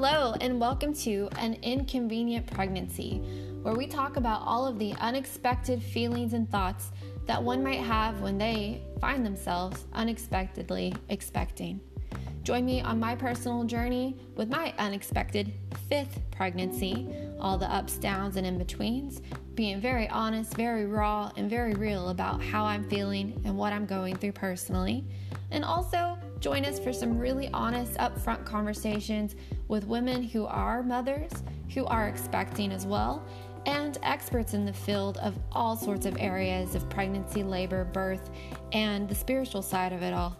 Hello, and welcome to An Inconvenient Pregnancy, where we talk about all of the unexpected feelings and thoughts that one might have when they find themselves unexpectedly expecting. Join me on my personal journey with my unexpected fifth pregnancy, all the ups, downs, and in betweens, being very honest, very raw, and very real about how I'm feeling and what I'm going through personally, and also Join us for some really honest, upfront conversations with women who are mothers, who are expecting as well, and experts in the field of all sorts of areas of pregnancy, labor, birth, and the spiritual side of it all.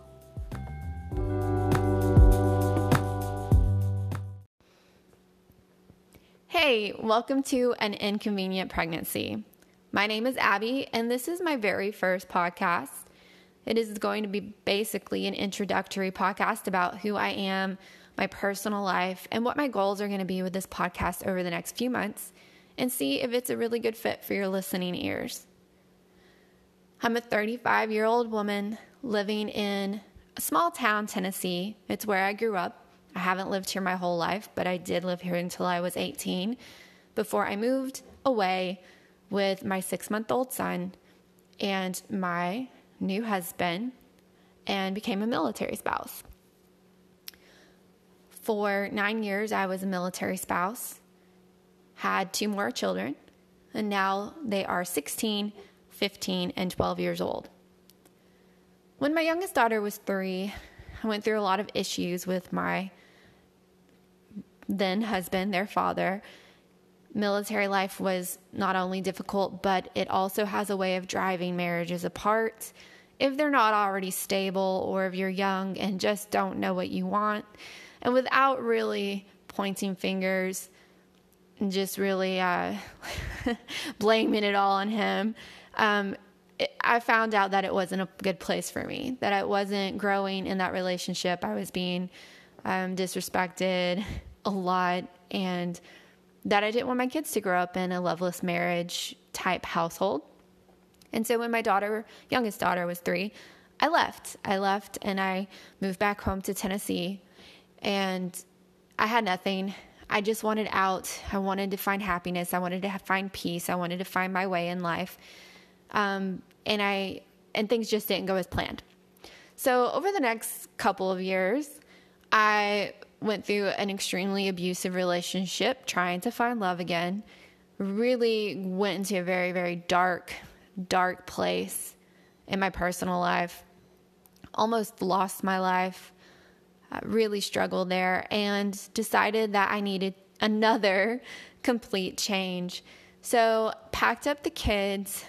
Hey, welcome to An Inconvenient Pregnancy. My name is Abby, and this is my very first podcast. It is going to be basically an introductory podcast about who I am, my personal life, and what my goals are going to be with this podcast over the next few months, and see if it's a really good fit for your listening ears. I'm a 35 year old woman living in a small town, Tennessee. It's where I grew up. I haven't lived here my whole life, but I did live here until I was 18 before I moved away with my six month old son and my new husband, and became a military spouse. For nine years, I was a military spouse, had two more children, and now they are 16, 15, and 12 years old. When my youngest daughter was three, I went through a lot of issues with my then husband, their father. Military life was not only difficult, but it also has a way of driving marriages apart if they're not already stable or if you're young and just don't know what you want. And without really pointing fingers and just really uh, blaming it all on him, um, it, I found out that it wasn't a good place for me, that I wasn't growing in that relationship. I was being um, disrespected a lot, and that I didn't want my kids to grow up in a loveless marriage type household. And so when my daughter, youngest daughter, was three, I left. I left and I moved back home to Tennessee. And I had nothing. I just wanted out. I wanted to find happiness. I wanted to find peace. I wanted to find my way in life. Um, and I and things just didn't go as planned. So over the next couple of years, I went through an extremely abusive relationship, trying to find love again. Really went into a very, very dark dark place in my personal life. Almost lost my life. I really struggled there and decided that I needed another complete change. So, packed up the kids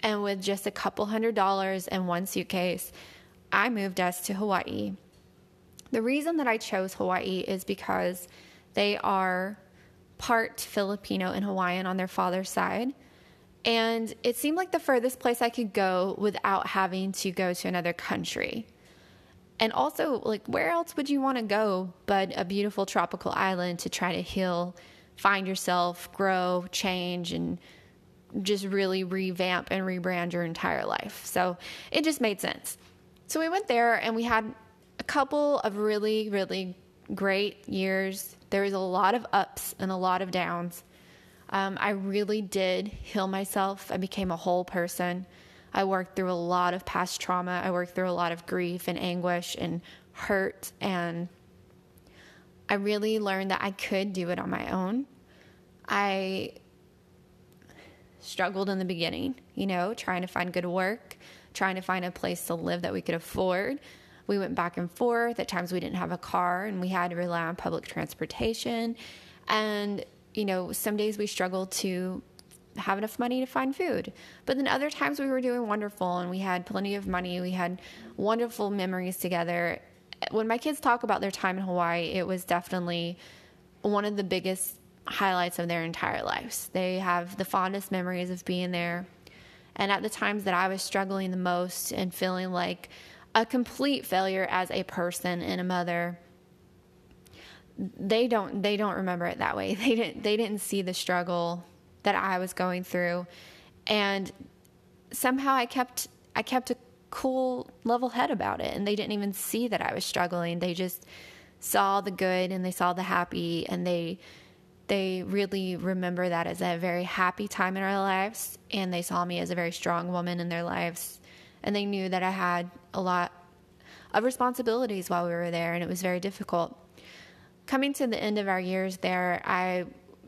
and with just a couple hundred dollars and one suitcase, I moved us to Hawaii. The reason that I chose Hawaii is because they are part Filipino and Hawaiian on their father's side. And it seemed like the furthest place I could go without having to go to another country. And also, like, where else would you want to go but a beautiful tropical island to try to heal, find yourself, grow, change, and just really revamp and rebrand your entire life? So it just made sense. So we went there and we had couple of really, really great years. There was a lot of ups and a lot of downs. Um, I really did heal myself. I became a whole person. I worked through a lot of past trauma. I worked through a lot of grief and anguish and hurt. And I really learned that I could do it on my own. I struggled in the beginning, you know, trying to find good work, trying to find a place to live that we could afford. We went back and forth. At times we didn't have a car and we had to rely on public transportation. And you know, some days we struggled to have enough money to find food. But then other times we were doing wonderful and we had plenty of money. We had wonderful memories together. When my kids talk about their time in Hawaii, it was definitely one of the biggest highlights of their entire lives. They have the fondest memories of being there. And at the times that I was struggling the most and feeling like a complete failure as a person and a mother, they don't they don't remember it that way. They didn't they didn't see the struggle that I was going through. And somehow I kept I kept a cool level head about it. And they didn't even see that I was struggling. They just saw the good and they saw the happy. And they they really remember that as a very happy time in our lives. And they saw me as a very strong woman in their lives and they knew that I had a lot of responsibilities while we were there and it was very difficult. Coming to the end of our years there, I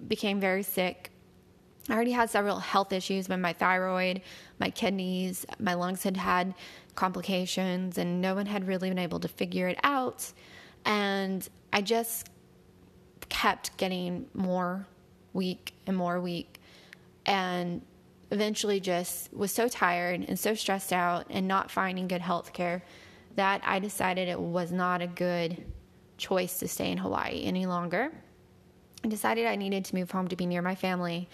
became very sick. I already had several health issues with my thyroid, my kidneys, my lungs had had complications and no one had really been able to figure it out. And I just kept getting more weak and more weak. And eventually just was so tired and so stressed out and not finding good health care that I decided it was not a good choice to stay in Hawaii any longer. I decided I needed to move home to be near my family,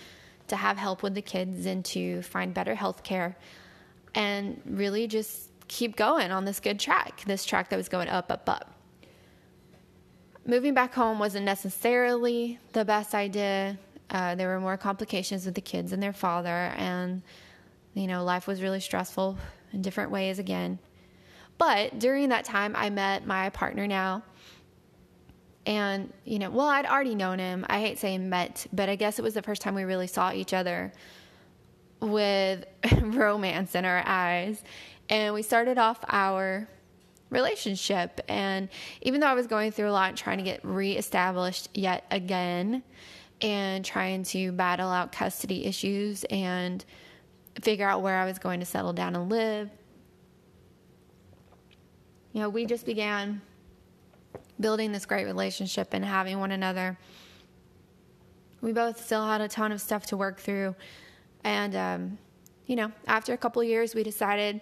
to have help with the kids, and to find better health care, and really just keep going on this good track, this track that was going up, up, up moving back home wasn't necessarily the best idea. Uh, there were more complications with the kids and their father, and you know, life was really stressful in different ways again. But during that time, I met my partner now. And, you know, well, I'd already known him. I hate saying met, but I guess it was the first time we really saw each other with romance in our eyes. And we started off our relationship. And even though I was going through a lot, and trying to get reestablished yet again, and trying to battle out custody issues and figure out where I was going to settle down and live, you know, we just began building this great relationship and having one another. We both still had a ton of stuff to work through. And, um, you know, after a couple years, we decided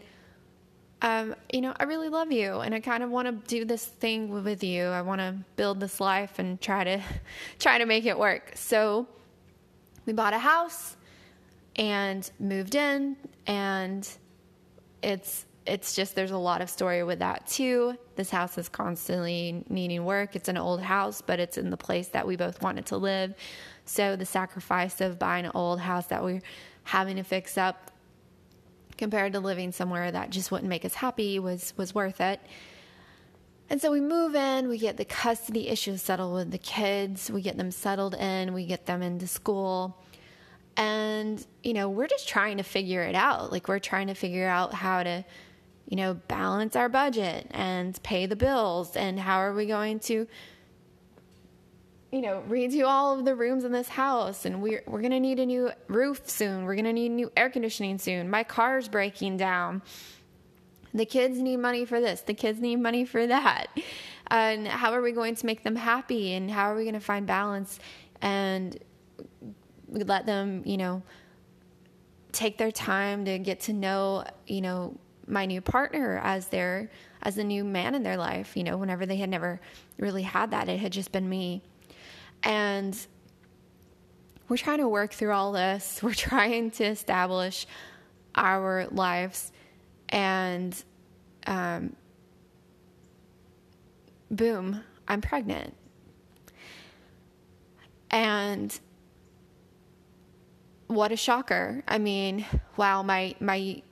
um, you know, I really love you and I kind of want to do this thing with you. I want to build this life and try to try to make it work. So we bought a house and moved in and it's it's just there's a lot of story with that too. This house is constantly needing work. It's an old house, but it's in the place that we both wanted to live. So the sacrifice of buying an old house that we're having to fix up compared to living somewhere that just wouldn't make us happy was was worth it. And so we move in, we get the custody issues settled with the kids, we get them settled in, we get them into school. And, you know, we're just trying to figure it out. Like, we're trying to figure out how to, you know, balance our budget and pay the bills and how are we going to you know, redo all of the rooms in this house and we're we're gonna need a new roof soon. We're gonna need new air conditioning soon. My car's breaking down. The kids need money for this. The kids need money for that. And how are we going to make them happy? And how are we going to find balance and let them, you know, take their time to get to know, you know, my new partner as their as the new man in their life. You know, whenever they had never really had that, it had just been me. And we're trying to work through all this. We're trying to establish our lives. And um, boom, I'm pregnant. And what a shocker. I mean, wow, my, my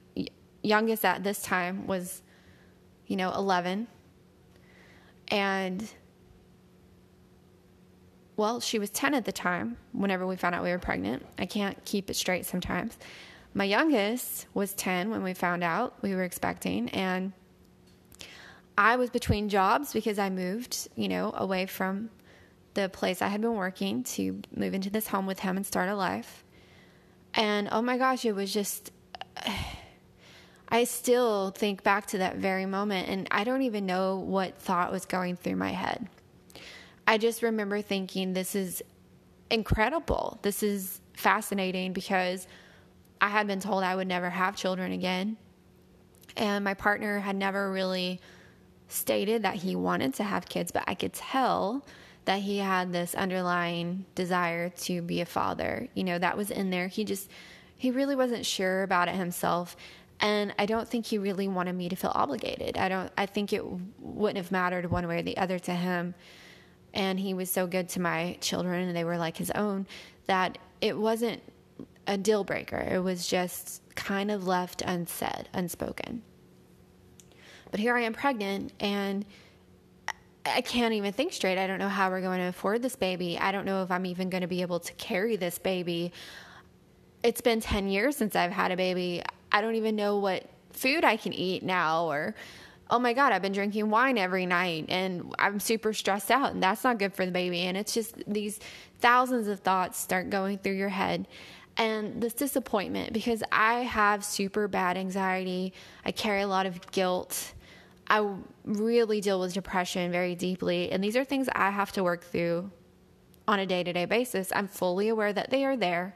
youngest at this time was, you know, 11. And well, she was 10 at the time whenever we found out we were pregnant. I can't keep it straight sometimes. My youngest was 10 when we found out we were expecting. And I was between jobs because I moved, you know, away from the place I had been working to move into this home with him and start a life. And oh my gosh, it was just. I still think back to that very moment, and I don't even know what thought was going through my head. I just remember thinking, this is incredible. This is fascinating because I had been told I would never have children again. And my partner had never really stated that he wanted to have kids, but I could tell that he had this underlying desire to be a father. You know, that was in there. He just, he really wasn't sure about it himself. And I don't think he really wanted me to feel obligated. I don't, I think it wouldn't have mattered one way or the other to him and he was so good to my children and they were like his own that it wasn't a deal breaker. It was just kind of left unsaid, unspoken. But here I am pregnant and I can't even think straight. I don't know how we're going to afford this baby. I don't know if I'm even going to be able to carry this baby. It's been 10 years since I've had a baby. I don't even know what food I can eat now or oh my god, I've been drinking wine every night and I'm super stressed out and that's not good for the baby and it's just these thousands of thoughts start going through your head and this disappointment because I have super bad anxiety. I carry a lot of guilt I really deal with depression very deeply. And these are things I have to work through on a day to day basis. I'm fully aware that they are there.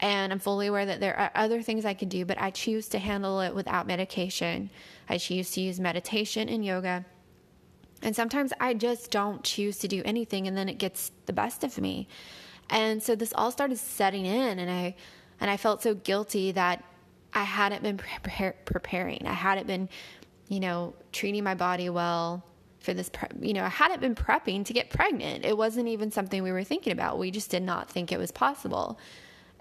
And I'm fully aware that there are other things I can do, but I choose to handle it without medication. I choose to use meditation and yoga. And sometimes I just don't choose to do anything and then it gets the best of me. And so this all started setting in and I and I felt so guilty that I hadn't been pre- preparing. I hadn't been you know, treating my body well for this, pre- you know, I hadn't been prepping to get pregnant. It wasn't even something we were thinking about. We just did not think it was possible.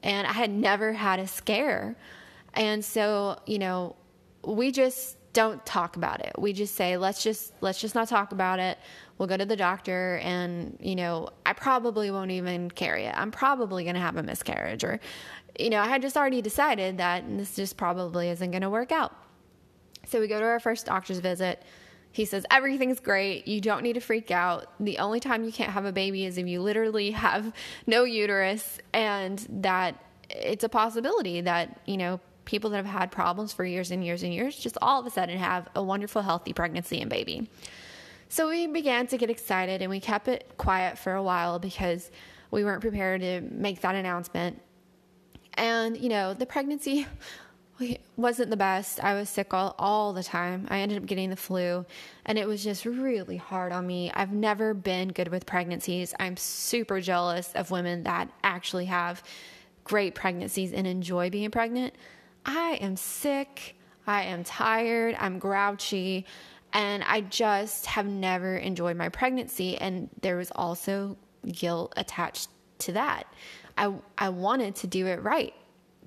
And I had never had a scare. And so, you know, we just don't talk about it. We just say, let's just, let's just not talk about it. We'll go to the doctor and, you know, I probably won't even carry it. I'm probably going to have a miscarriage or, you know, I had just already decided that this just probably isn't going to work out. So we go to our first doctor's visit. He says, Everything's great. You don't need to freak out. The only time you can't have a baby is if you literally have no uterus, and that it's a possibility that, you know, people that have had problems for years and years and years just all of a sudden have a wonderful, healthy pregnancy and baby. So we began to get excited and we kept it quiet for a while because we weren't prepared to make that announcement. And, you know, the pregnancy wasn't the best. I was sick all, all the time. I ended up getting the flu, and it was just really hard on me. I've never been good with pregnancies. I'm super jealous of women that actually have great pregnancies and enjoy being pregnant. I am sick. I am tired. I'm grouchy. And I just have never enjoyed my pregnancy. And there was also guilt attached to that. I, I wanted to do it right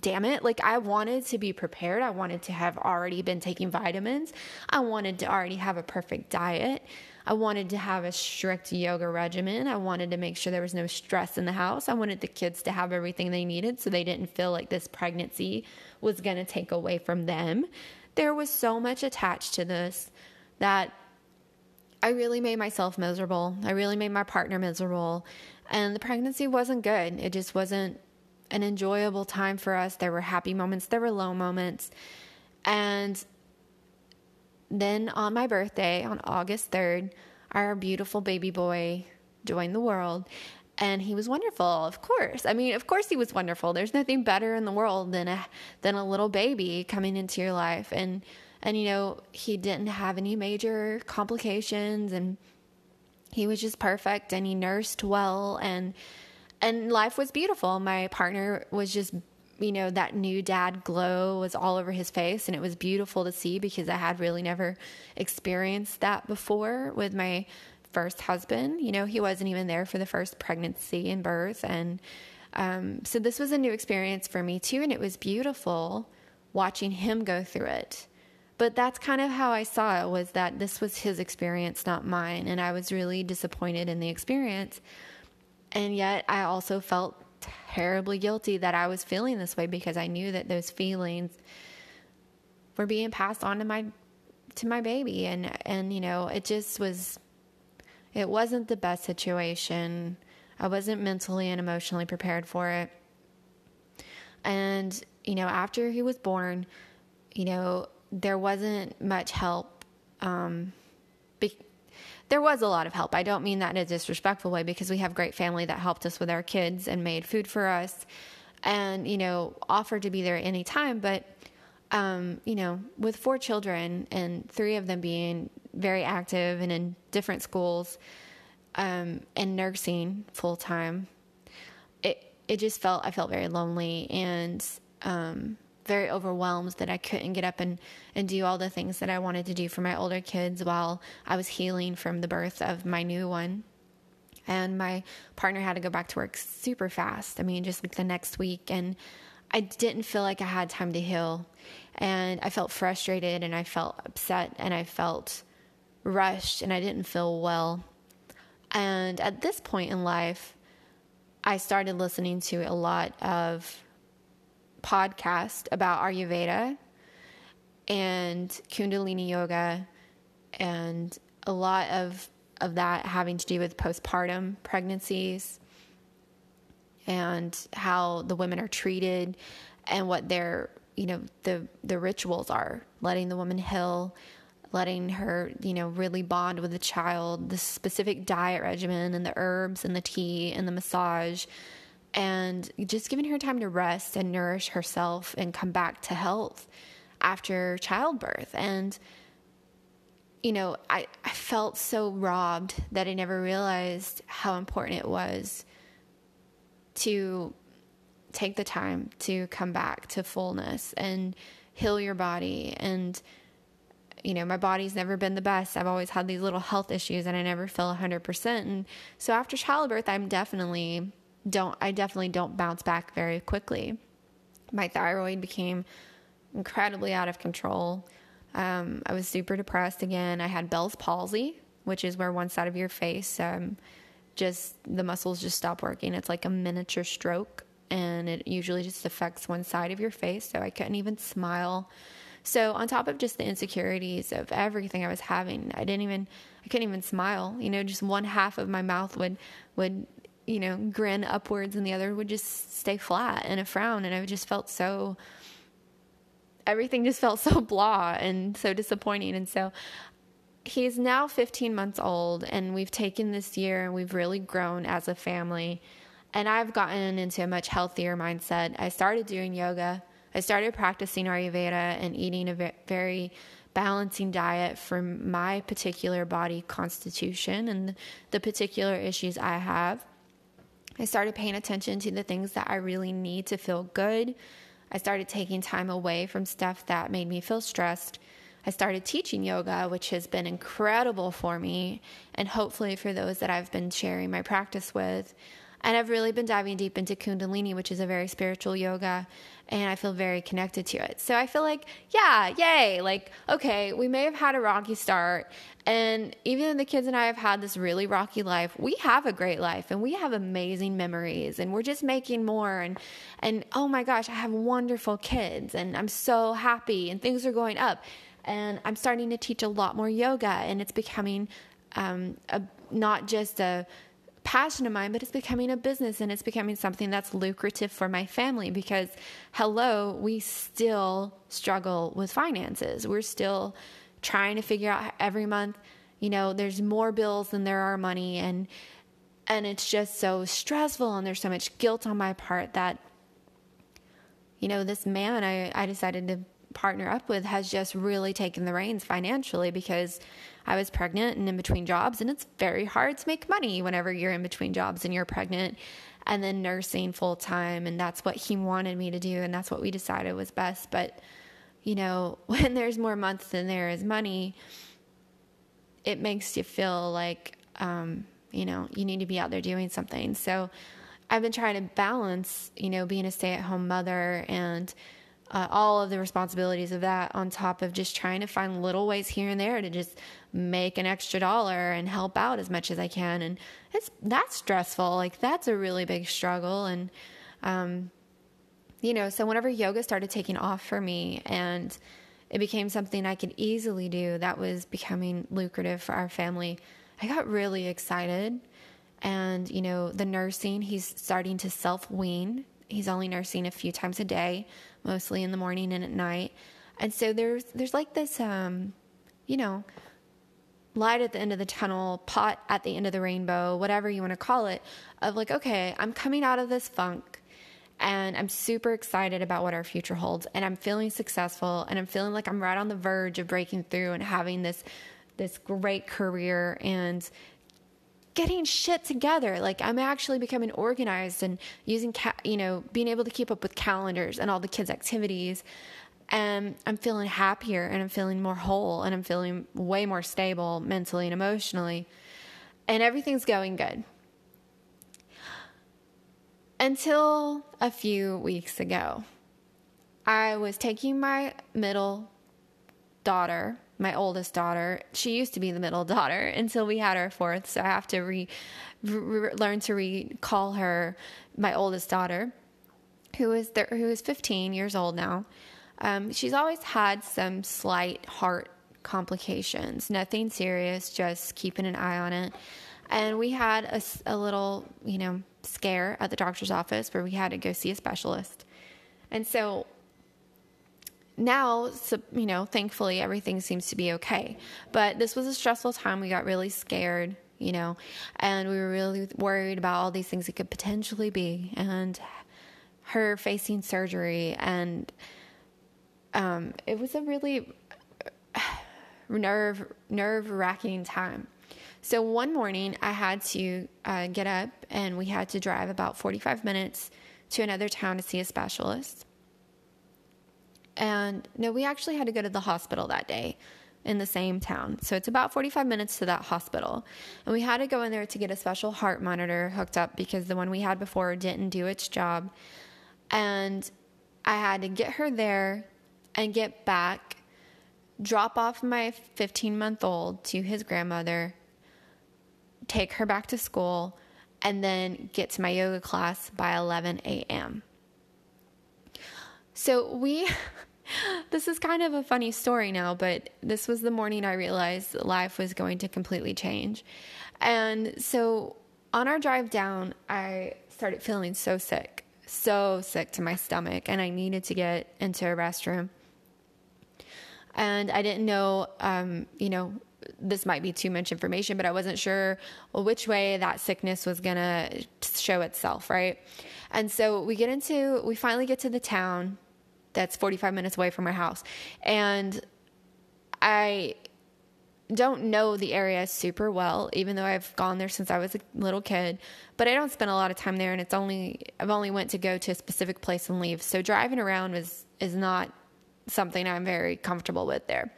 damn it. Like, I wanted to be prepared. I wanted to have already been taking vitamins. I wanted to already have a perfect diet. I wanted to have a strict yoga regimen. I wanted to make sure there was no stress in the house. I wanted the kids to have everything they needed so they didn't feel like this pregnancy was going to take away from them. There was so much attached to this that I really made myself miserable. I really made my partner miserable. And the pregnancy wasn't good. It just wasn't an enjoyable time for us. There were happy moments, there were low moments. And then on my birthday, on August 3rd, our beautiful baby boy joined the world. And he was wonderful, of course. I mean, of course he was wonderful. There's nothing better in the world than a than a little baby coming into your life. And and you know, he didn't have any major complications and he was just perfect and he nursed well and and life was beautiful. My partner was just you know that new dad glow was all over his face and it was beautiful to see because I had really never experienced that before with my first husband. You know, he wasn't even there for the first pregnancy and birth and um, so this was a new experience for me too and it was beautiful watching him go through it. But that's kind of how I saw it was that this was his experience, not mine, and I was really disappointed in the experience. And yet I also felt terribly guilty that I was feeling this way because I knew that those feelings were being passed on to my to my baby and and you know it just was it wasn't the best situation. I wasn't mentally and emotionally prepared for it. And you know after he was born, you know there wasn't much help um, there was a lot of help. I don't mean that in a disrespectful way because we have great family that helped us with our kids and made food for us and, you know, offered to be there any time. But, um, you know, with four children and three of them being very active and in different schools um, and nursing full time, it, it just felt, I felt very lonely and, um, very overwhelmed that I couldn't get up and, and do all the things that I wanted to do for my older kids while I was healing from the birth of my new one. And my partner had to go back to work super fast. I mean, just like the next week. And I didn't feel like I had time to heal. And I felt frustrated and I felt upset and I felt rushed and I didn't feel well. And at this point in life, I started listening to a lot of podcasts about Ayurveda and Kundalini yoga and a lot of of that having to do with postpartum pregnancies and how the women are treated and what their you know the the rituals are. Letting the woman heal letting her you know really bond with the child the specific diet regimen and the herbs and the tea and the massage and just giving her time to rest and nourish herself and come back to health after childbirth. And you know I, I felt so robbed that i never realized how important it was to take the time to come back to fullness and heal your body. And you know my body's never been the best. I've always had these little health issues and i never feel 100% and so after childbirth i'm definitely don't i definitely don't bounce back very quickly my thyroid became incredibly out of control um, i was super depressed again i had bell's palsy which is where one side of your face um, just the muscles just stop working it's like a miniature stroke and it usually just affects one side of your face. So I couldn't even smile. So on top of just the insecurities of everything I was having, I didn't even I couldn't even smile. You know, just one half of my mouth would would you know grin upwards and the other would just stay flat in a frown and I just felt so everything just felt so blah and so disappointing and so he's now 15 months old and we've taken this year and we've really grown as a family and I've gotten into a much healthier mindset. I started doing yoga. I started practicing Ayurveda and eating a very balancing diet for my particular body constitution and the particular issues I have. I started paying attention to the things that I really need to feel good. I started taking time away from stuff that made me feel stressed. I started teaching yoga, which has been incredible for me and hopefully for those that I've been sharing my practice with. And I've really been diving deep into Kundalini, which is a very spiritual yoga, and I feel very connected to it. So I feel like, yeah, yay. Like, okay, we may have had a rocky start, and even the kids and I have had this really rocky life, we have a great life and we have amazing memories, and we're just making more. And, and oh my gosh, I have wonderful kids, and I'm so happy, and things are going up. And I'm starting to teach a lot more yoga, and it's becoming um, a, not just a passion of mine, but it's becoming a business and it's becoming something that's lucrative for my family because, hello, we still struggle with finances. We're still trying to figure out every month, you know, there's more bills than there are money and and it's just so stressful and there's so much guilt on my part that you know, this man I, I decided to partner up with has just really taken the reins financially because I was pregnant and in between jobs, and it's very hard to make money whenever you're in between jobs and you're pregnant and then nursing full time. And that's what he wanted me to do, and that's what we decided was best. But, you know, when there's more months than there is money, it makes you feel like, um, you know, you need to be out there doing something. So I've been trying to balance, you know, being a stay at home mother and, uh, all of the responsibilities of that on top of just trying to find little ways here and there to just make an extra dollar and help out as much as I can. And it's that's stressful. Like that's a really big struggle. And um, you know, so whenever yoga started taking off for me and it became something I could easily do that was becoming lucrative for our family, I got really excited. And, you know, the nursing, he's starting to self wean. He's only nursing a few times a day, mostly in the morning and at night. And so there's there's like this um, you know, light at the end of the tunnel, pot at the end of the rainbow, whatever you want to call it, of like, okay, I'm coming out of this funk and I'm super excited about what our future holds and I'm feeling successful and I'm feeling like I'm right on the verge of breaking through and having this this great career and getting shit together. Like I'm actually becoming organized and using, ca- you know, being able to keep up with calendars and all the kids' activities. And I'm feeling happier and I'm feeling more whole and I'm feeling way more stable mentally and emotionally. And everything's going good. Until a few weeks ago, I was taking my middle daughter my oldest daughter. She used to be the middle daughter until we had our fourth. So I have to re, re learn to recall her my oldest daughter, who is th- who is 15 years old now. Um, she's always had some slight heart complications, nothing serious, just keeping an eye on it. And we had a, a little, you know, scare at the doctor's office where we had to go see a specialist. And so now, you know, thankfully everything seems to be okay. But this was a stressful time. We got really scared, you know, and we were really worried about all these things it could potentially be and her facing surgery. And um, it was a really nerve nerve wracking time. So one morning I had to uh, get up and we had to drive about 45 minutes to another town to see a specialist. And no, we actually had to go to the hospital that day in the same town. So it's about 45 minutes to that hospital. And we had to go in there to get a special heart monitor hooked up because the one we had before didn't do its job. And I had to get her there and get back, drop off my 15 month old to his grandmother, take her back to school, and then get to my yoga class by 11 a.m. So we, this is kind of a funny story now, but this was the morning I realized life was going to completely change. And so on our drive down, I started feeling so sick, so sick to my stomach, and I needed to get into a restroom. And I didn't know, um, you know, this might be too much information, but I wasn't sure which way that sickness was going to show itself, right? And so we get into, we finally get to the town that's 45 minutes away from our house. And I don't know the area super well, even though I've gone there since I was a little kid. But I don't spend a lot of time there, and it's only I've only went to go to a specific place and leave. So driving around is is not something I'm very comfortable with there.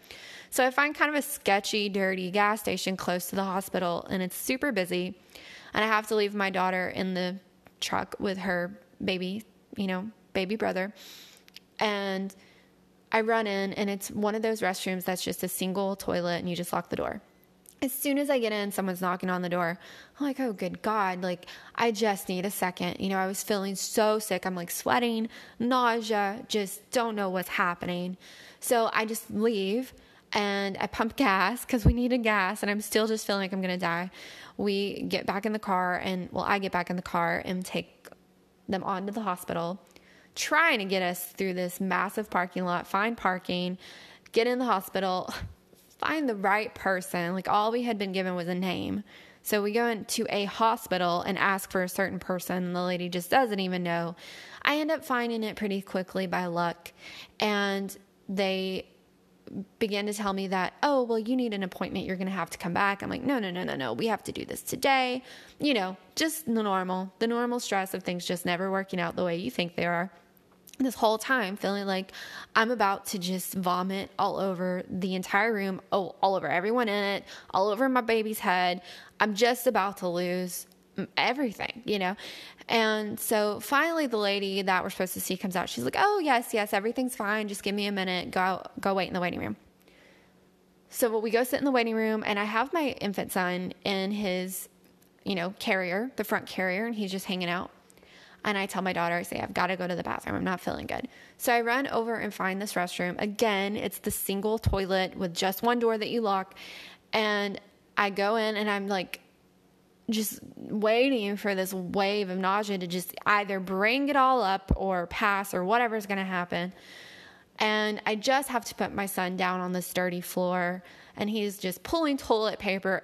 So I find kind of a sketchy, dirty gas station close to the hospital, and it's super busy. And I have to leave my daughter in the truck with her baby, you know, baby brother. And I run in, and it's one of those restrooms that's just a single toilet, and you just lock the door. As soon as I get in, someone's knocking on the door. I'm like, oh, good God. Like, I just need a second. You know, I was feeling so sick. I'm like sweating, nausea, just don't know what's happening. So I just leave and I pump gas because we needed gas, and I'm still just feeling like I'm to die. We get back in the car, and well, I get back in the car and take them on to the hospital trying to get us through this massive parking lot, find parking, get in the hospital, find the right person. Like all we had been given was a name. So we go into a hospital and ask for a certain person, and the lady just doesn't even know. I end up finding it pretty quickly by luck, and they began to tell me that, oh, well, you need an appointment. You're going to have to come back. I'm like, no, no, no, no, no. We have to do this today. You know, just the normal, the normal stress of things just never working out the way you think they are this whole time feeling like I'm about to just vomit all over the entire room, oh, all over everyone in it, all over my baby's head. I'm just about to lose everything, you know? And so finally the lady that we're supposed to see comes out. She's like, "Oh, yes, yes, everything's fine. Just give me a minute. Go go wait in the waiting room." So we go sit in the waiting room and I have my infant son in his, you know, carrier, the front carrier, and he's just hanging out and I tell my daughter, I say, I've got to go to the bathroom. I'm not feeling good. So I run over and find this restroom. Again, it's the single toilet with just one door that you lock. And I go in and I'm like, just waiting for this wave of nausea to just either bring it all up or pass or whatever's going to happen. And I just have to put my son down on the sturdy floor and he's just pulling toilet paper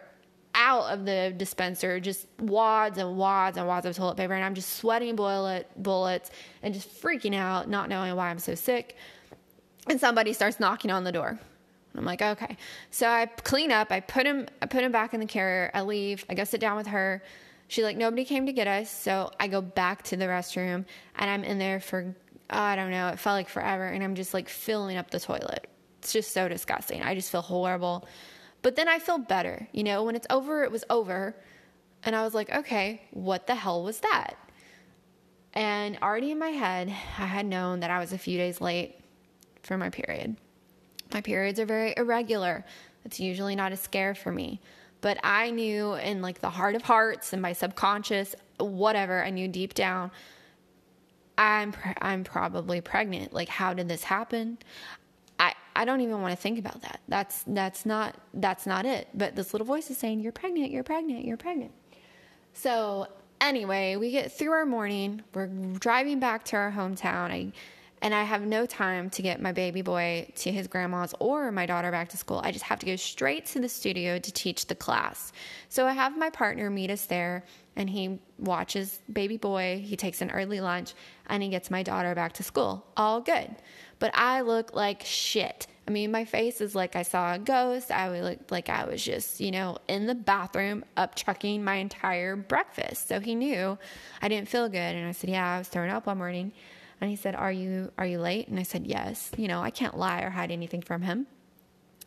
out of the dispenser, just wads and wads and wads of toilet paper. And I'm just sweating bullet, bullets and just freaking out, not knowing why I'm so sick. And somebody starts knocking on the door. I'm like, okay. So I clean up. I put him, I put him back in the carrier. I leave. I go sit down with her. She's like nobody came to get us. So I go back to the restroom and I'm in there for oh, I don't know. It felt like forever, and I'm just like filling up the toilet. It's just so disgusting. I just feel horrible. But then I feel better. You know, when it's over, it was over. And I was like, okay, what the hell was that? And already in my head, I had known that I was a few days late for my period. My periods are very irregular. It's usually not a scare for me. But I knew in like the heart of hearts and my subconscious, whatever, I knew deep down I'm pre- I'm probably pregnant. Like how did this happen? I I don't even want to think about that. That's that's not that's not it. But this little voice is saying you're pregnant, you're pregnant, you're pregnant. So, anyway, we get through our morning. We're driving back to our hometown. I and I have no time to get my baby boy to his grandma's or my daughter back to school. I just have to go straight to the studio to teach the class. So I have my partner meet us there and he watches baby boy, he takes an early lunch and he gets my daughter back to school. All good. But I look like shit. I mean, my face is like I saw a ghost. I would look like I was just, you know, in the bathroom up chucking my entire breakfast. So he knew I didn't feel good. And I said, Yeah, I was throwing up one morning. And he said, Are you are you late? And I said, Yes. You know, I can't lie or hide anything from him.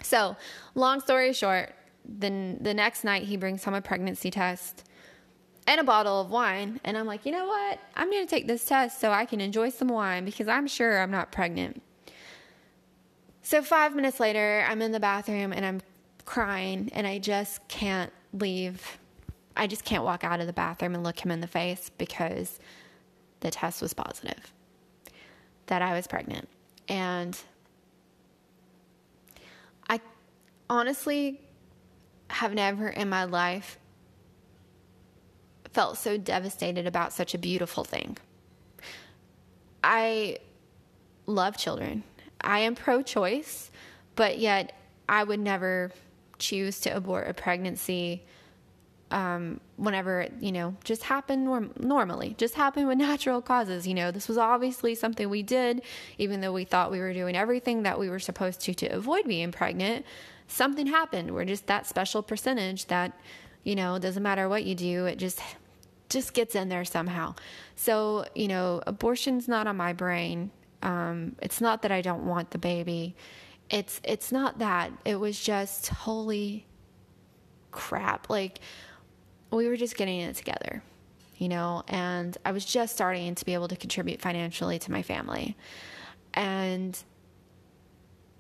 So, long story short, then the next night he brings home a pregnancy test and a bottle of wine. And I'm like, you know what? I'm going to take this test so I can enjoy some wine because I'm sure I'm not pregnant. So, five minutes later, I'm in the bathroom and I'm crying and I just can't leave. I just can't walk out of the bathroom and look him in the face because the test was positive that I was pregnant. And I honestly have never in my life felt so devastated about such a beautiful thing. I love children. I am pro choice, but yet I would never choose to abort a pregnancy um, whenever you know, just happened norm- normally, just happened with natural causes. You know, this was obviously something we did, even though we thought we were doing everything that we were supposed to to avoid being pregnant. Something happened. We're just that special percentage that, you know, doesn't matter what you do, it just just gets in there somehow. So, you know, abortion's not on my brain. Um, it's not that I don't want the baby. It's it's not that. It was just holy crap. Like we were just getting it together, you know, and I was just starting to be able to contribute financially to my family. And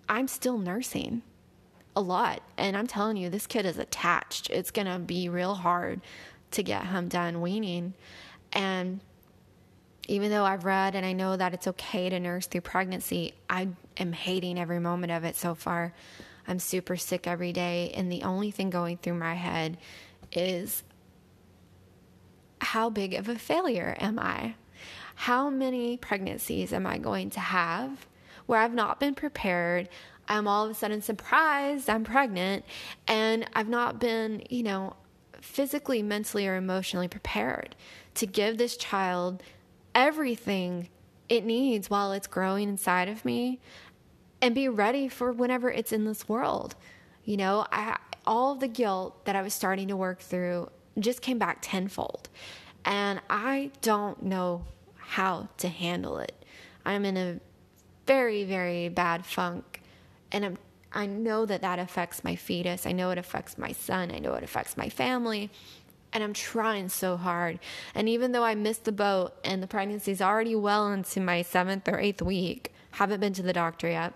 I'm still nursing a lot. And I'm telling you, this kid is attached. It's going to be real hard to get him done weaning. And even though I've read and I know that it's okay to nurse through pregnancy, I am hating every moment of it so far. I'm super sick every day. And the only thing going through my head is how big of a failure am I? How many pregnancies am I going to have where I've not been prepared? I'm all of a sudden surprised I'm pregnant and I've not been, you know, physically, mentally, or emotionally prepared to give this child everything it needs while it's growing inside of me and be ready for whenever it's in this world. You know, I, all the guilt that I was starting to work through just came back tenfold. And I don't know how to handle it. I'm in a very, very bad funk. And I'm, I know that that affects my fetus. I know it affects my son. I know it affects my family. And I'm trying so hard. And even though I missed the boat and the pregnancy's already well into my seventh or eighth week, haven't been to the doctor yet.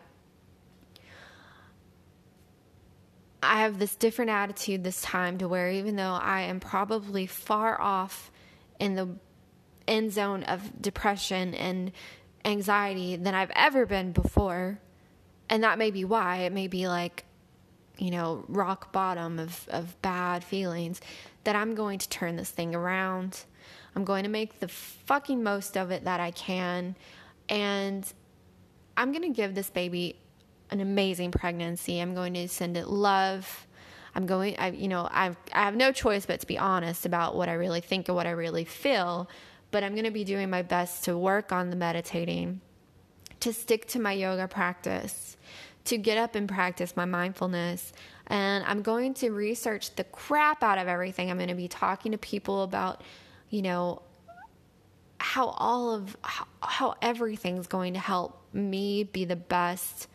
I have this different attitude this time to where even though I am probably far off in the end zone of depression and anxiety than I've ever been before, and that may be why it may be like, you know, rock bottom of, of bad feelings, that I'm going to turn this thing around. I'm going to make the fucking most of it that I can. And I'm going to give this baby an amazing pregnancy. I'm going to send it love. I'm going, I, you know, I've, I have no choice but to be honest about what I really think and what I really feel. But I'm going to be doing my best to work on the meditating, to stick to my yoga practice, to get up and practice my mindfulness. And I'm going to research the crap out of everything. I'm going to be talking to people about, you know, how all of how, how everything's going to help me be the best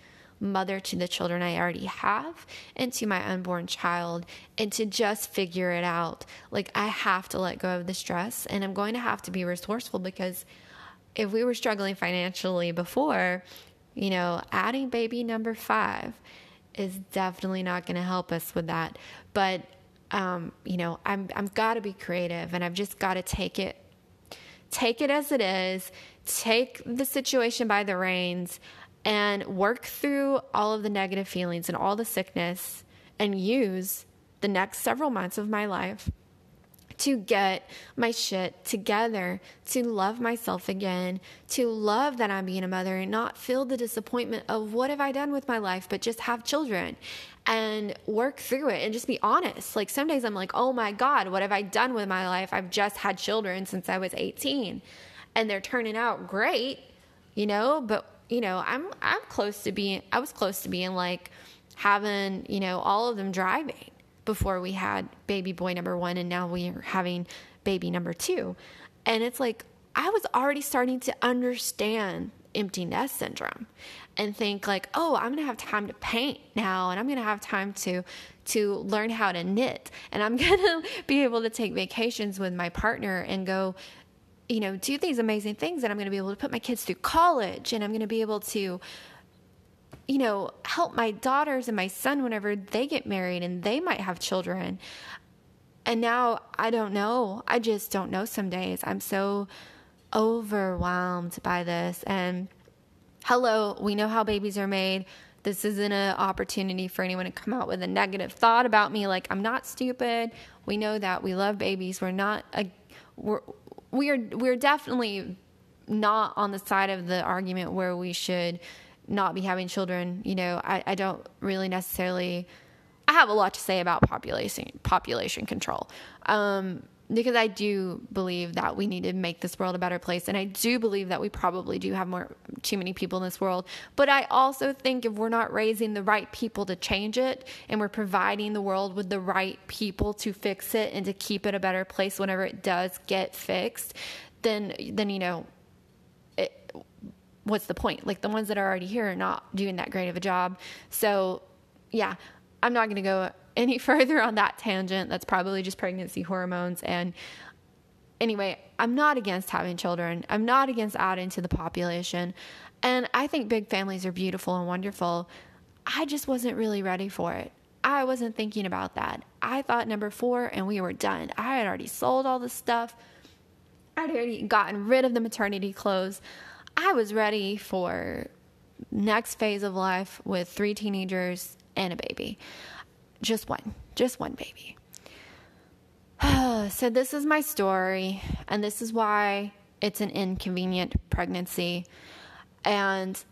mother to the children I already have and to my unborn child and to just figure it out. Like, I have to let go of the stress and I'm going to have to be resourceful because if we were struggling financially before, You know, adding baby number five is definitely not going to help us with that. But um, you know, I'm I've got to be creative, and I've just got to take it, take it as it is, take the situation by the reins, and work through all of the negative feelings and all the sickness, and use the next several months of my life to get my shit together, to love myself again, to love that I'm being a mother and not feel the disappointment of what have I done with my life, but just have children and work through it and just be honest. Like some days I'm like, oh my God, what have I done with my life? I've just had children since I was 18 and they're turning out great, you know, but you know, I'm I'm close to being I was close to being like having, you know, all of them driving before we had baby boy number 1 and now we are having baby number 2. And it's like I was already starting to understand empty nest syndrome and think like, oh, I'm gonna have time to paint now, and I'm gonna have time to to learn how to knit, and I'm gonna be able to take vacations with my partner and go, you know, do these amazing things, and I'm gonna be able to put my kids through college, and I'm gonna be able to you know, help my daughters and my son whenever they get married and they might have children. And now I don't know. I just don't know some days. I'm so overwhelmed by this. And hello, we know how babies are made. This isn't an opportunity for anyone to come out with a negative thought about me. Like, I'm not stupid. We know that. We love babies. We're not, a, we're, we are, we're definitely not on the side of the argument where we should not be having children. You know, I, I don't really necessarily, I have a lot to say about population, population control. Um, because I do believe that we need to make this world a better place. And I do believe that we probably do have more, too many people in this world. But I also think if we're not raising the right people to change it and we're providing the world with the right people to fix it and to keep it a better place whenever it does get fixed, then, then, you know, it, what's the point? Like the ones that are already here are not doing that great of a job. So yeah, I'm not going to go any further on that tangent. That's probably just pregnancy hormones. And anyway, I'm not against having children, I'm not against adding to the population. And I think big families are beautiful and wonderful. I just wasn't really ready for it. I wasn't thinking about that. I thought number four and we were done. I had already sold all the stuff. I'd already gotten rid of the maternity clothes. I was ready for next phase of life with three teenagers and a baby just one, just one baby. so, this is my story, and this is why it's an inconvenient pregnancy. And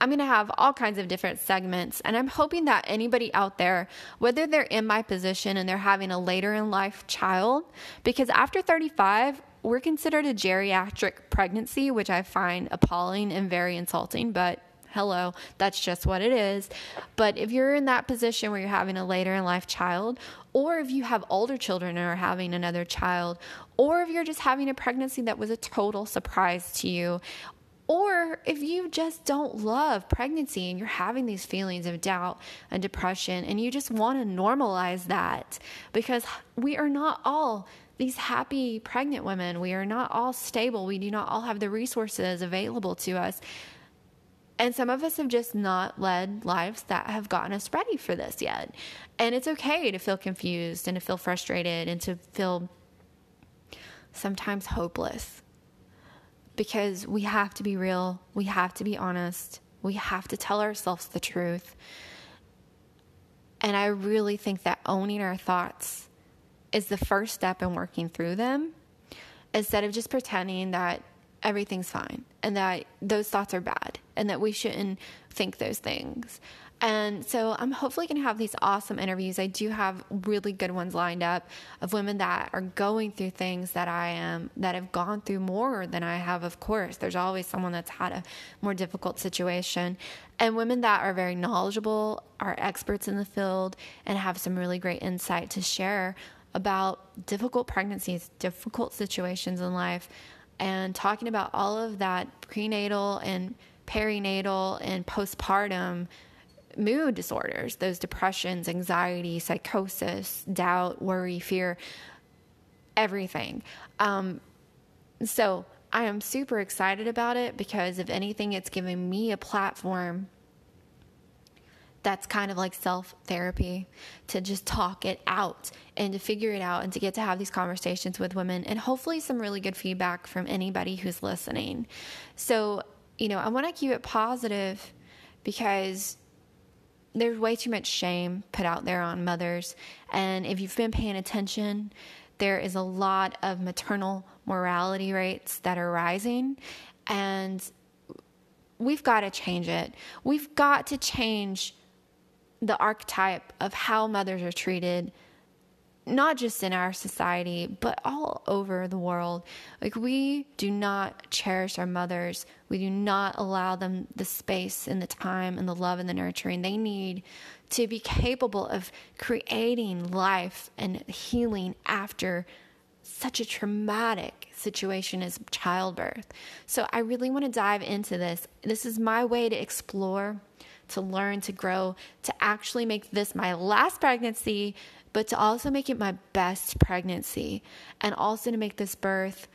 I'm going to have all kinds of different segments. And I'm hoping that anybody out there, whether they're in my position and they're having a later in life child, because after 35, we're considered a geriatric pregnancy, which I find appalling and very insulting, but hello, that's just what it is. But if you're in that position where you're having a later in life child, or if you have older children and are having another child, or if you're just having a pregnancy that was a total surprise to you, or if you just don't love pregnancy and you're having these feelings of doubt and depression and you just want to normalize that because we are not all these happy pregnant women. We are not all stable. We do not all have the resources available to us. And some of us have just not led lives that have gotten us ready for this yet. And it's okay to feel confused and to feel frustrated and to feel sometimes hopeless because we have to be real, we have to be honest, we have to tell ourselves the truth. And I really think that owning our thoughts is the first step in working through them instead of just pretending that everything's fine and that those thoughts are bad and that we shouldn't think those things. And so I'm hopefully going to have these awesome interviews. I do have really good ones lined up of women that are going through things that I am, that have gone through more than I have, of course. There's always someone that's had a more difficult situation. And women that are very knowledgeable, are experts in the field, and have some really great insight to share about difficult pregnancies, difficult situations in life and talking about all of that prenatal and perinatal and postpartum mood disorders, those depressions, anxiety, psychosis, doubt, worry, fear, everything. Um, so I am super excited about it because, if anything, it's given me a platform that's kind of like self therapy to just talk it out and to figure it out and to get to have these conversations with women and hopefully some really good feedback from anybody who's listening. So, you know, I want to keep it positive because there's way too much shame put out there on mothers. And if you've been paying attention, there is a lot of maternal morality rates that are rising. And we've got to change it. We've got to change the archetype of how mothers are treated not just in our society, but all over the world. Like, we do not cherish our mothers. We do not allow them the space and the time and the love and the nurturing they need to be capable of creating life and healing after such a traumatic situation as childbirth. So, I really want to dive into this. This is my way to explore. To learn, to grow, to actually make this my last pregnancy but to also make it my best pregnancy and also to make this birth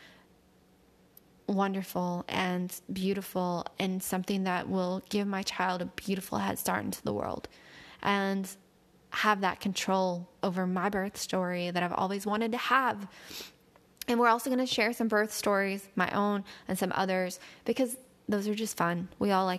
wonderful and beautiful and something that will give my child a beautiful head start into the world and have that control over my birth story that I've always wanted to have. And we're also going to share some birth stories, my own and some others, because those are just fun. We all like